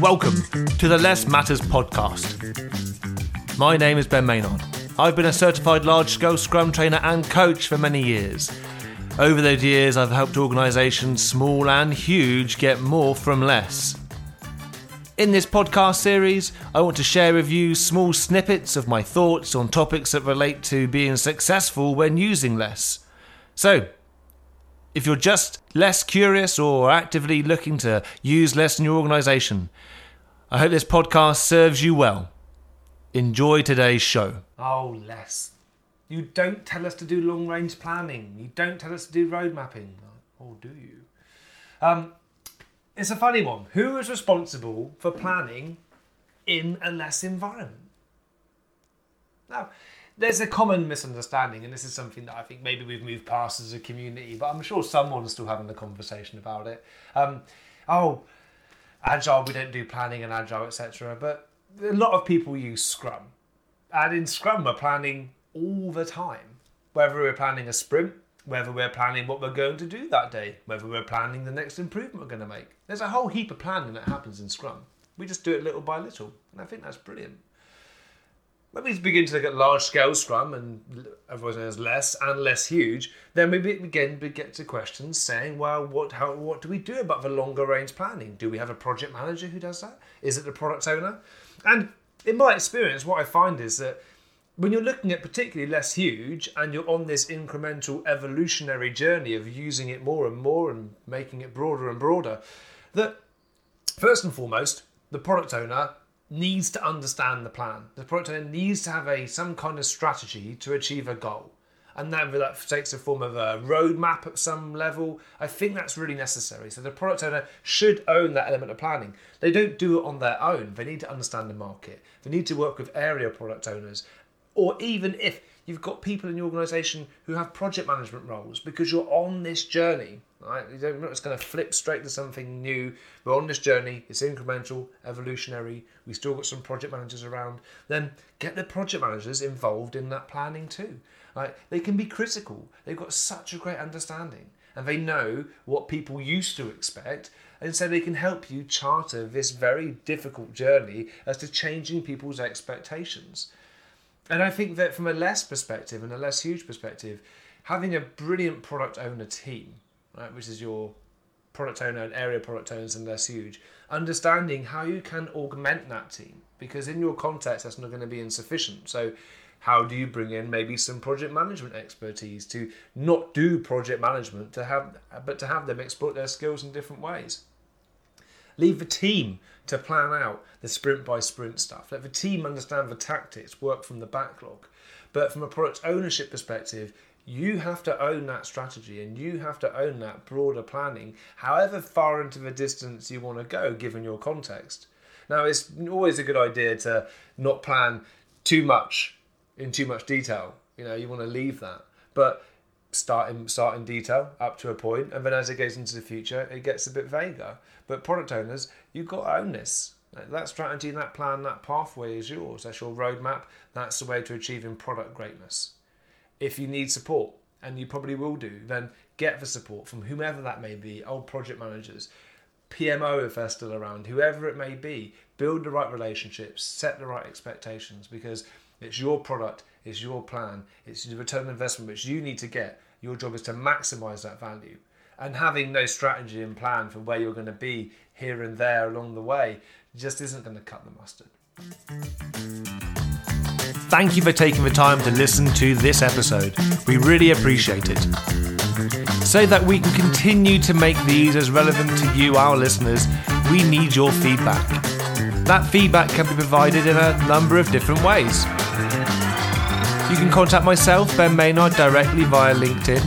Welcome to the Less Matters podcast. My name is Ben Maynard. I've been a certified large scale Scrum trainer and coach for many years. Over those years, I've helped organisations, small and huge, get more from less. In this podcast series, I want to share with you small snippets of my thoughts on topics that relate to being successful when using less. So, if you're just less curious or actively looking to use less in your organisation, I hope this podcast serves you well. Enjoy today's show. Oh, less. You don't tell us to do long range planning. You don't tell us to do road mapping. Or do you? Um, it's a funny one. Who is responsible for planning in a less environment? Now, there's a common misunderstanding, and this is something that I think maybe we've moved past as a community, but I'm sure someone's still having a conversation about it. Um, oh, agile, we don't do planning and agile, etc. But a lot of people use Scrum, and in Scrum, we're planning all the time, whether we're planning a sprint, whether we're planning what we're going to do that day, whether we're planning the next improvement we're going to make. There's a whole heap of planning that happens in Scrum. We just do it little by little, and I think that's brilliant. When we begin to look at large scale Scrum and everyone knows less and less huge, then we begin to get to questions saying, well, what how what do we do about the longer range planning? Do we have a project manager who does that? Is it the product owner? And in my experience, what I find is that when you're looking at particularly less huge and you're on this incremental evolutionary journey of using it more and more and making it broader and broader, that first and foremost, the product owner needs to understand the plan. The product owner needs to have a some kind of strategy to achieve a goal. And that, that takes the form of a roadmap at some level. I think that's really necessary. So the product owner should own that element of planning. They don't do it on their own. They need to understand the market. They need to work with area product owners. Or even if you've got people in your organization who have project management roles because you're on this journey Right? You're not just going to flip straight to something new. We're on this journey. It's incremental, evolutionary. We still got some project managers around. Then get the project managers involved in that planning too. Right? They can be critical. They've got such a great understanding, and they know what people used to expect, and so they can help you charter this very difficult journey as to changing people's expectations. And I think that from a less perspective and a less huge perspective, having a brilliant product owner team right, which is your product owner and area product owners, and less huge. Understanding how you can augment that team because in your context that's not going to be insufficient. So, how do you bring in maybe some project management expertise to not do project management to have, but to have them exploit their skills in different ways? Leave the team to plan out the sprint by sprint stuff. Let the team understand the tactics, work from the backlog. But from a product ownership perspective, you have to own that strategy and you have to own that broader planning, however far into the distance you want to go, given your context. Now, it's always a good idea to not plan too much in too much detail. You know, you want to leave that, but start in start in detail up to a point, and then as it goes into the future, it gets a bit vaguer. But product owners, you've got to own this. That strategy, that plan, that pathway is yours. That's your roadmap. That's the way to achieving product greatness if you need support, and you probably will do, then get the support from whomever that may be, old project managers, PMO if they're still around, whoever it may be. Build the right relationships, set the right expectations because it's your product, it's your plan, it's the return on investment which you need to get. Your job is to maximize that value. And having no strategy and plan for where you're going to be here and there along the way just isn't going to cut the mustard. Thank you for taking the time to listen to this episode. We really appreciate it. So that we can continue to make these as relevant to you, our listeners, we need your feedback. That feedback can be provided in a number of different ways. You can contact myself, Ben Maynard, directly via LinkedIn,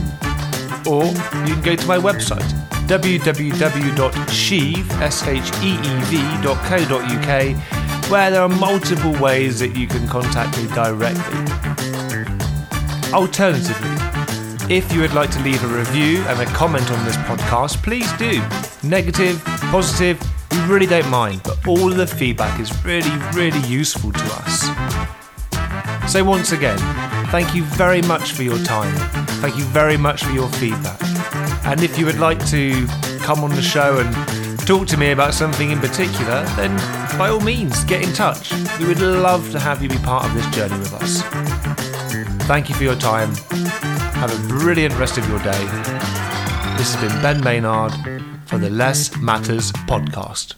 or you can go to my website, www.sheev.co.uk where there are multiple ways that you can contact me directly. Alternatively, if you would like to leave a review and a comment on this podcast, please do. Negative, positive, we really don't mind, but all of the feedback is really, really useful to us. So, once again, thank you very much for your time. Thank you very much for your feedback. And if you would like to come on the show and talk to me about something in particular, then by all means, get in touch. We would love to have you be part of this journey with us. Thank you for your time. Have a brilliant rest of your day. This has been Ben Maynard for the Less Matters podcast.